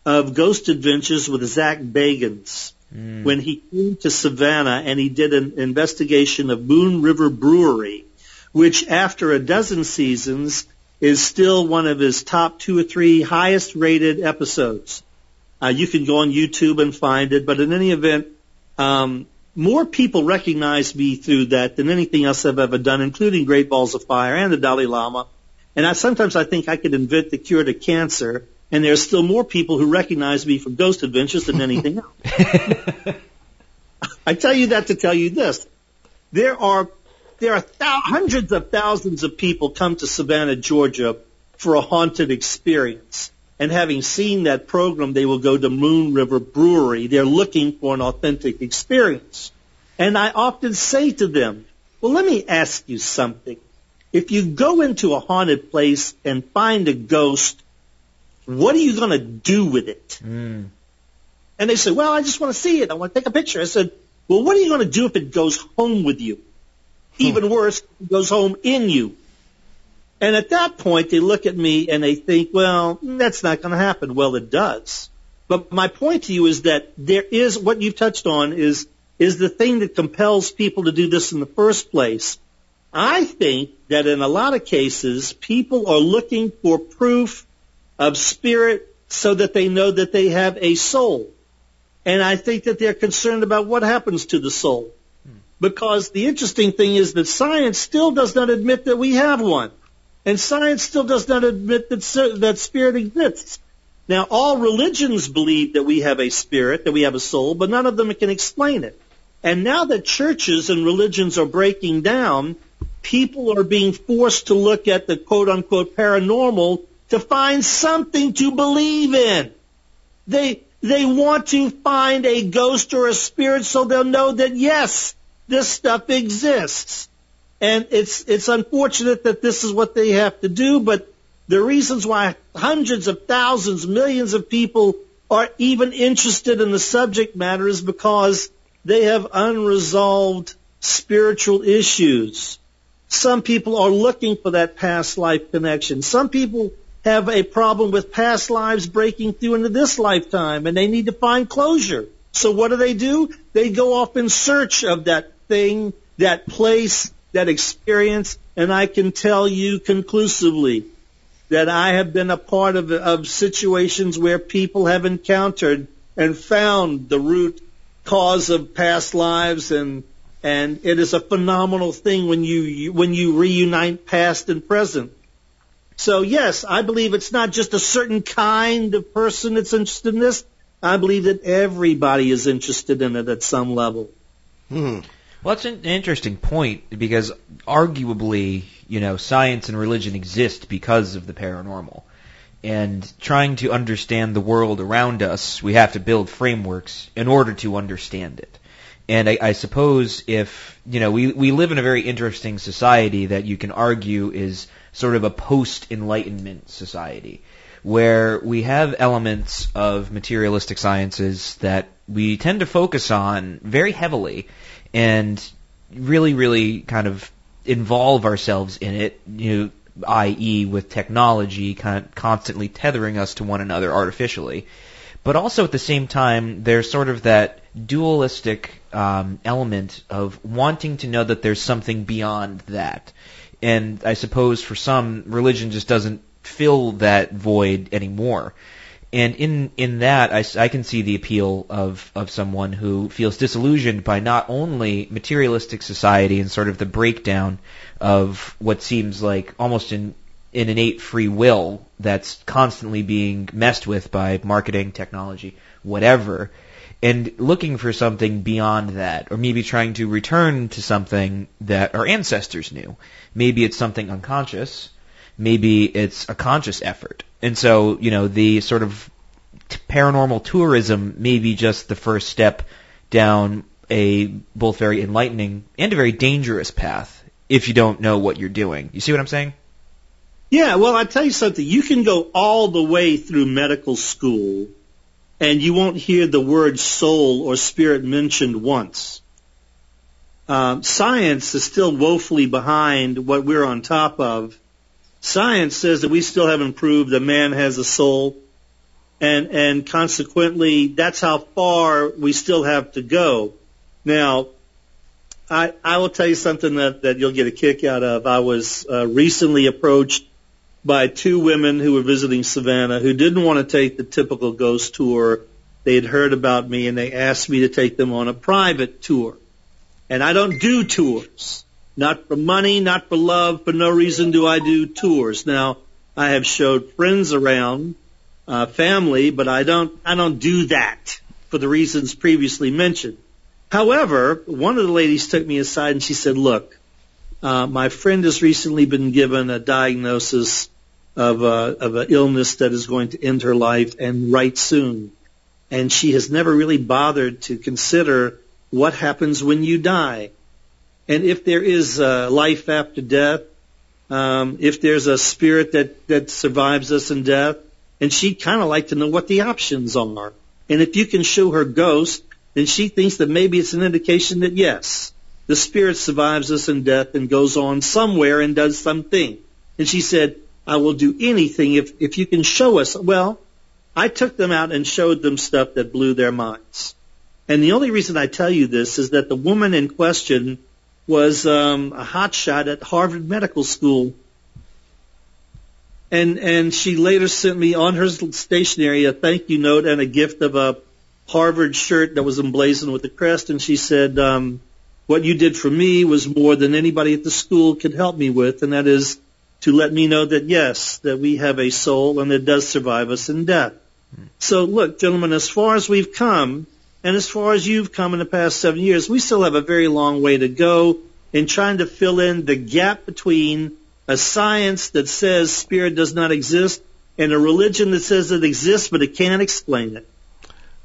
of Ghost Adventures with Zak Bagans mm. when he came to Savannah and he did an investigation of Moon River Brewery, which after a dozen seasons is still one of his top two or three highest rated episodes. Uh, you can go on YouTube and find it, but in any event, um, more people recognize me through that than anything else I've ever done, including Great Balls of Fire and the Dalai Lama. And I, sometimes I think I could invent the cure to cancer, and there's still more people who recognize me from Ghost Adventures than anything else. I tell you that to tell you this: there are there are thou- hundreds of thousands of people come to Savannah, Georgia, for a haunted experience. And having seen that program, they will go to Moon River Brewery. They're looking for an authentic experience. And I often say to them, well, let me ask you something. If you go into a haunted place and find a ghost, what are you going to do with it? Mm. And they say, well, I just want to see it. I want to take a picture. I said, well, what are you going to do if it goes home with you? Hmm. Even worse, it goes home in you. And at that point, they look at me and they think, well, that's not going to happen. Well, it does. But my point to you is that there is what you've touched on is is the thing that compels people to do this in the first place. I think that in a lot of cases, people are looking for proof of spirit so that they know that they have a soul. And I think that they're concerned about what happens to the soul. Hmm. Because the interesting thing is that science still does not admit that we have one. And science still does not admit that, that spirit exists. Now, all religions believe that we have a spirit, that we have a soul, but none of them can explain it. And now that churches and religions are breaking down, people are being forced to look at the quote unquote paranormal to find something to believe in. They, they want to find a ghost or a spirit so they'll know that yes, this stuff exists. And it's, it's unfortunate that this is what they have to do, but the reasons why hundreds of thousands, millions of people are even interested in the subject matter is because they have unresolved spiritual issues. Some people are looking for that past life connection. Some people have a problem with past lives breaking through into this lifetime and they need to find closure. So what do they do? They go off in search of that thing, that place, that experience, and I can tell you conclusively that I have been a part of, of situations where people have encountered and found the root cause of past lives and and it is a phenomenal thing when you when you reunite past and present. So yes, I believe it's not just a certain kind of person that's interested in this. I believe that everybody is interested in it at some level. Hmm. Well, that's an interesting point because arguably, you know, science and religion exist because of the paranormal. And trying to understand the world around us, we have to build frameworks in order to understand it. And I, I suppose if, you know, we, we live in a very interesting society that you can argue is sort of a post-enlightenment society where we have elements of materialistic sciences that we tend to focus on very heavily and really, really kind of involve ourselves in it, you know, i.e. with technology kind of constantly tethering us to one another artificially. But also at the same time, there's sort of that dualistic um, element of wanting to know that there's something beyond that. And I suppose for some, religion just doesn't fill that void anymore. And in in that, I, I can see the appeal of of someone who feels disillusioned by not only materialistic society and sort of the breakdown of what seems like almost an an innate free will that's constantly being messed with by marketing, technology, whatever, and looking for something beyond that, or maybe trying to return to something that our ancestors knew. Maybe it's something unconscious, maybe it's a conscious effort. And so, you know, the sort of t- paranormal tourism may be just the first step down a both very enlightening and a very dangerous path if you don't know what you're doing. You see what I'm saying? Yeah, well, I tell you something. You can go all the way through medical school and you won't hear the word soul or spirit mentioned once. Um, science is still woefully behind what we're on top of Science says that we still haven't proved that man has a soul, and and consequently, that's how far we still have to go. Now, I I will tell you something that that you'll get a kick out of. I was uh, recently approached by two women who were visiting Savannah who didn't want to take the typical ghost tour. They had heard about me and they asked me to take them on a private tour. And I don't do tours. Not for money, not for love, for no reason do I do tours. Now, I have showed friends around, uh, family, but I don't, I don't do that for the reasons previously mentioned. However, one of the ladies took me aside and she said, look, uh, my friend has recently been given a diagnosis of a, of an illness that is going to end her life and right soon. And she has never really bothered to consider what happens when you die and if there is uh, life after death, um, if there's a spirit that that survives us in death, and she'd kind of like to know what the options are. And if you can show her ghost, then she thinks that maybe it's an indication that yes, the spirit survives us in death and goes on somewhere and does something. And she said, I will do anything if, if you can show us. Well, I took them out and showed them stuff that blew their minds. And the only reason I tell you this is that the woman in question was um, a hotshot at Harvard Medical School. and and she later sent me on her stationery a thank you note and a gift of a Harvard shirt that was emblazoned with the crest, and she said, um, "What you did for me was more than anybody at the school could help me with, and that is to let me know that yes, that we have a soul and it does survive us in death." So look, gentlemen, as far as we've come, and as far as you've come in the past seven years, we still have a very long way to go in trying to fill in the gap between a science that says spirit does not exist and a religion that says it exists but it can't explain it.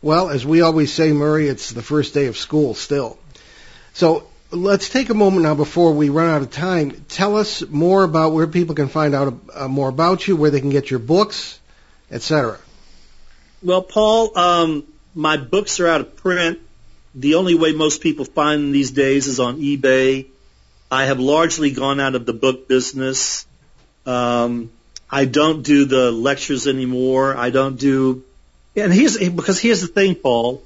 Well, as we always say, Murray, it's the first day of school still. So let's take a moment now before we run out of time. Tell us more about where people can find out uh, more about you, where they can get your books, etc. Well, Paul, um, my books are out of print. The only way most people find them these days is on eBay. I have largely gone out of the book business. Um, I don't do the lectures anymore. I don't do, and here's because here's the thing, Paul.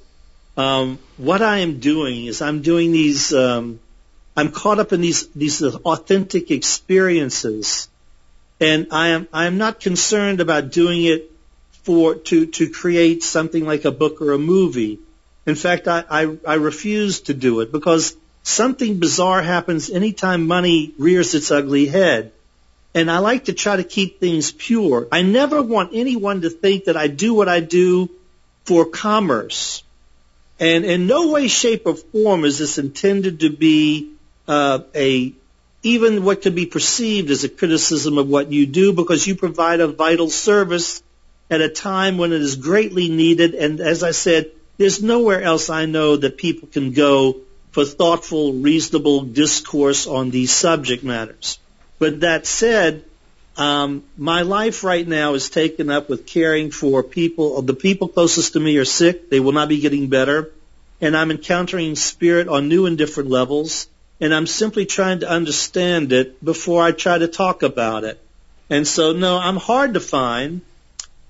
Um, what I am doing is I'm doing these. Um, I'm caught up in these these authentic experiences, and I am I am not concerned about doing it for to to create something like a book or a movie. In fact, I I, I refuse to do it because something bizarre happens anytime money rears its ugly head. And I like to try to keep things pure. I never want anyone to think that I do what I do for commerce. And in no way, shape, or form is this intended to be uh, a even what could be perceived as a criticism of what you do because you provide a vital service at a time when it is greatly needed. And as I said, there's nowhere else I know that people can go for thoughtful, reasonable discourse on these subject matters. But that said, um, my life right now is taken up with caring for people. The people closest to me are sick; they will not be getting better, and I'm encountering spirit on new and different levels. And I'm simply trying to understand it before I try to talk about it. And so, no, I'm hard to find.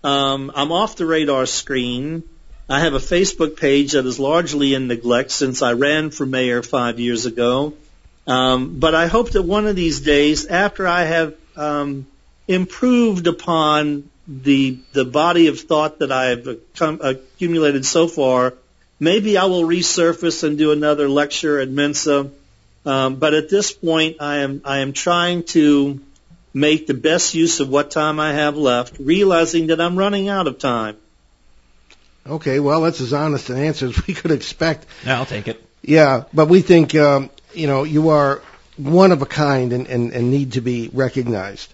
Um, I'm off the radar screen. I have a Facebook page that is largely in neglect since I ran for mayor five years ago. Um, but I hope that one of these days, after I have um, improved upon the the body of thought that I have accumulated so far, maybe I will resurface and do another lecture at Mensa. Um, but at this point, I am I am trying to make the best use of what time I have left, realizing that I'm running out of time. Okay, well, that's as honest an answer as we could expect. Yeah, I'll take it. Yeah, but we think, um, you know, you are one of a kind and, and, and need to be recognized.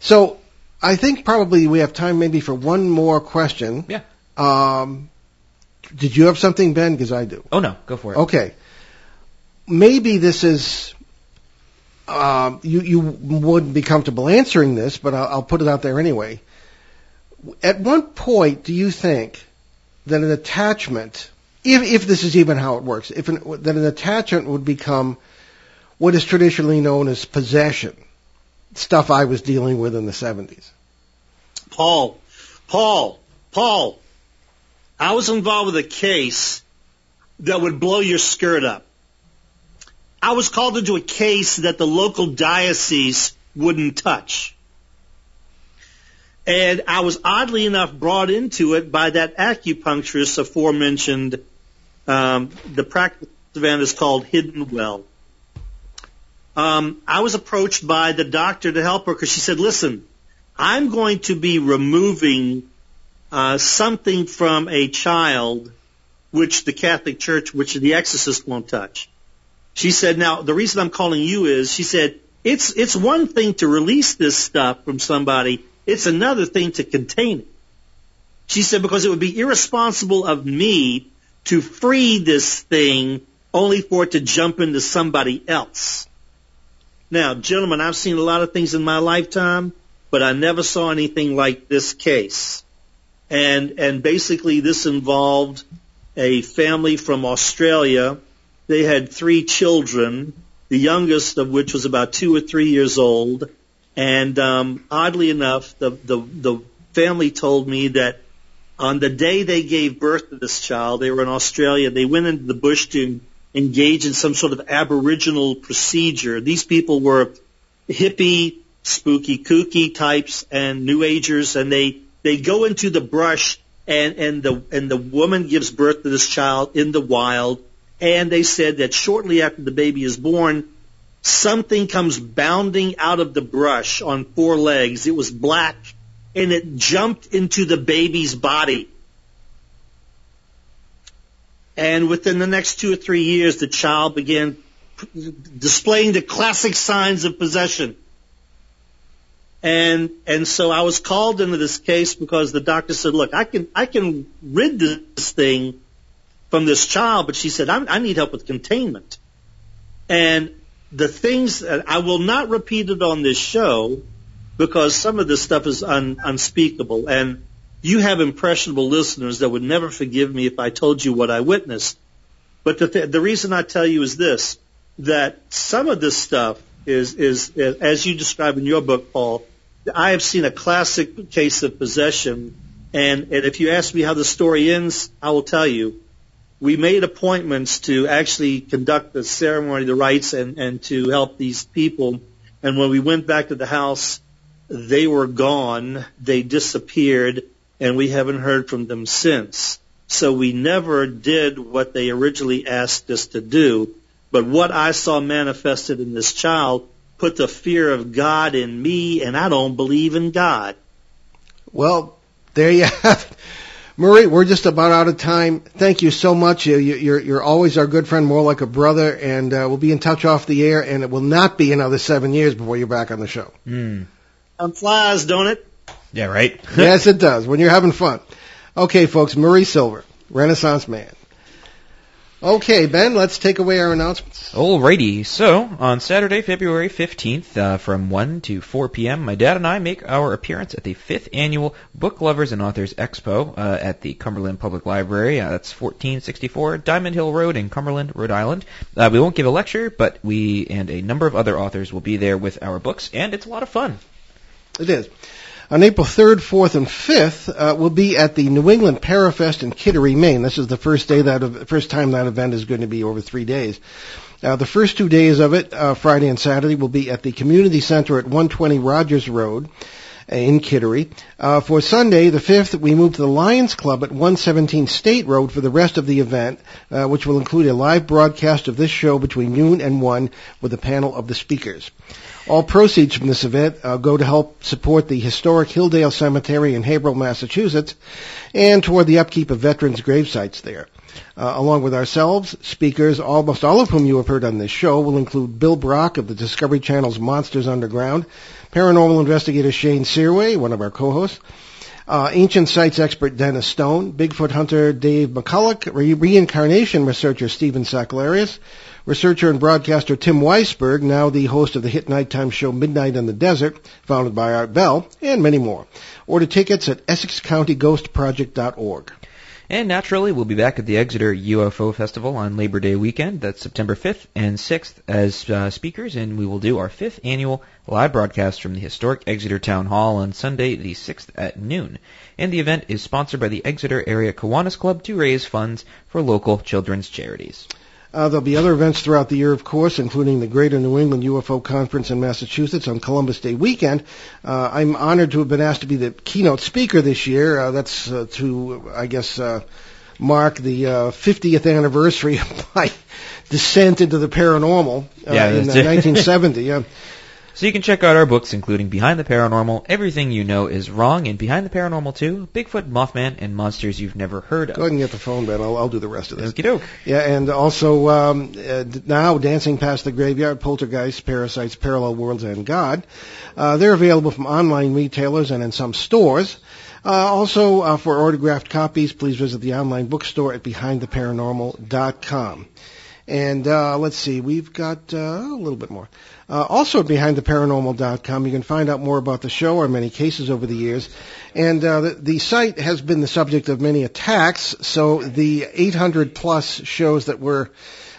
So I think probably we have time maybe for one more question. Yeah. Um, did you have something, Ben? Because I do. Oh, no, go for it. Okay. Maybe this is, um, you, you wouldn't be comfortable answering this, but I'll, I'll put it out there anyway. At what point do you think that an attachment, if, if this is even how it works, if an, that an attachment would become what is traditionally known as possession, stuff I was dealing with in the 70s. Paul, Paul, Paul, I was involved with a case that would blow your skirt up. I was called into a case that the local diocese wouldn't touch. And I was oddly enough brought into it by that acupuncturist aforementioned. Um, the practice event is called Hidden Well. Um, I was approached by the doctor to help her because she said, "Listen, I'm going to be removing uh, something from a child, which the Catholic Church, which the exorcist won't touch." She said, "Now the reason I'm calling you is," she said, "it's it's one thing to release this stuff from somebody." It's another thing to contain it. She said, because it would be irresponsible of me to free this thing only for it to jump into somebody else. Now, gentlemen, I've seen a lot of things in my lifetime, but I never saw anything like this case. And, and basically this involved a family from Australia. They had three children, the youngest of which was about two or three years old and um, oddly enough, the, the the family told me that on the day they gave birth to this child, they were in Australia. They went into the bush to engage in some sort of aboriginal procedure. These people were hippie spooky kooky types and new agers and they they go into the brush and and the and the woman gives birth to this child in the wild and they said that shortly after the baby is born something comes bounding out of the brush on four legs. It was black and it jumped into the baby's body. And within the next two or three years the child began displaying the classic signs of possession. And and so I was called into this case because the doctor said, "Look, I can I can rid this thing from this child," but she said, I, "I need help with containment." And the things that I will not repeat it on this show because some of this stuff is un, unspeakable, and you have impressionable listeners that would never forgive me if I told you what I witnessed. But the th- the reason I tell you is this: that some of this stuff is is as you describe in your book, Paul I have seen a classic case of possession, and, and if you ask me how the story ends, I will tell you. We made appointments to actually conduct the ceremony, the rites, and, and to help these people. And when we went back to the house, they were gone. They disappeared, and we haven't heard from them since. So we never did what they originally asked us to do. But what I saw manifested in this child put the fear of God in me, and I don't believe in God. Well, there you have it. Murray, we're just about out of time. Thank you so much. You, you're, you're always our good friend, more like a brother, and uh, we'll be in touch off the air, and it will not be another seven years before you're back on the show. Mm. Time flies, don't it? Yeah, right. yes, it does, when you're having fun. Okay, folks, Murray Silver, Renaissance Man. Okay, Ben, let's take away our announcements. Alrighty, so on Saturday, February 15th, uh, from 1 to 4 p.m., my dad and I make our appearance at the 5th Annual Book Lovers and Authors Expo uh, at the Cumberland Public Library. Uh, that's 1464 Diamond Hill Road in Cumberland, Rhode Island. Uh, we won't give a lecture, but we and a number of other authors will be there with our books, and it's a lot of fun. It is. On April 3rd, 4th, and 5th, uh, we'll be at the New England Parafest in Kittery, Maine. This is the first day that first time that event is going to be over three days. Uh, the first two days of it, uh, Friday and Saturday, will be at the Community Center at 120 Rogers Road uh, in Kittery. Uh, for Sunday, the 5th, we move to the Lions Club at 117 State Road for the rest of the event, uh, which will include a live broadcast of this show between noon and 1 with a panel of the speakers. All proceeds from this event uh, go to help support the historic Hilldale Cemetery in Haverhill, Massachusetts, and toward the upkeep of veterans' grave sites there. Uh, along with ourselves, speakers, almost all of whom you have heard on this show, will include Bill Brock of the Discovery Channel's Monsters Underground, paranormal investigator Shane Searway, one of our co-hosts, uh, ancient sites expert Dennis Stone, Bigfoot hunter Dave McCulloch, re- reincarnation researcher Stephen Sakellarios, Researcher and broadcaster Tim Weisberg, now the host of the hit nighttime show Midnight in the Desert, founded by Art Bell, and many more. Order tickets at EssexCountyGhostProject.org. And naturally, we'll be back at the Exeter UFO Festival on Labor Day weekend. That's September 5th and 6th as uh, speakers, and we will do our fifth annual live broadcast from the historic Exeter Town Hall on Sunday the 6th at noon. And the event is sponsored by the Exeter Area Kiwanis Club to raise funds for local children's charities. Uh, there'll be other events throughout the year, of course, including the Greater New England UFO Conference in Massachusetts on Columbus Day weekend. Uh, I'm honored to have been asked to be the keynote speaker this year. Uh, that's uh, to, I guess, uh, mark the 50th uh, anniversary of my descent into the paranormal yeah, in 1970. So you can check out our books, including Behind the Paranormal, Everything You Know Is Wrong, and Behind the Paranormal 2, Bigfoot, Mothman, and Monsters You've Never Heard of. Go ahead and get the phone, Ben. I'll, I'll do the rest of this. Okie doke. Yeah, and also um, uh, now Dancing Past the Graveyard, Poltergeist, Parasites, Parallel Worlds, and God. Uh, they're available from online retailers and in some stores. Uh, also, uh, for autographed copies, please visit the online bookstore at BehindTheParanormal.com. And uh, let's see, we've got uh, a little bit more. Uh, also at BehindTheParanormal.com, you can find out more about the show, our many cases over the years. And uh, the, the site has been the subject of many attacks, so the 800 plus shows that were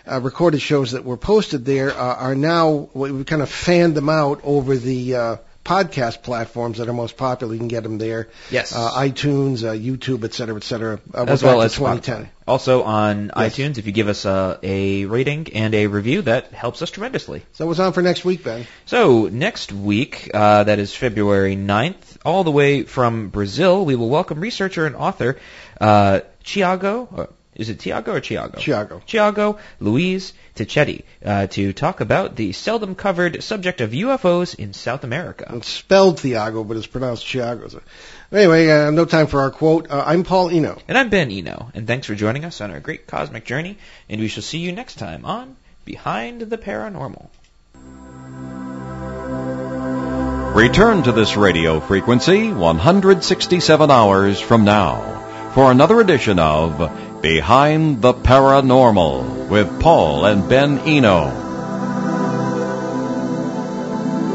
uh, recorded shows that were posted there uh, are now we kind of fanned them out over the uh, podcast platforms that are most popular. You can get them there. Yes. Uh, iTunes, uh, YouTube, et cetera, et cetera. Uh, as well as 2010. Spotify. Also on Yes. iTunes, if you give us a, a rating and a review, that helps us tremendously. So what's on for next week, Ben? So next week, uh, that is February 9th, all the way from Brazil, we will welcome researcher and author uh, Tiago. Uh, is it Tiago or Tiago? Tiago. Thiago Luiz Ticchetti uh, to talk about the seldom covered subject of UFOs in South America. It's spelled Thiago, but it's pronounced Chiago. So. Anyway, uh, no time for our quote. Uh, I'm Paul Eno. And I'm Ben Eno, and thanks for joining us on our great cosmic journey, and we shall see you next time on Behind the Paranormal. Return to this radio frequency 167 hours from now for another edition of Behind the Paranormal with Paul and Ben Eno.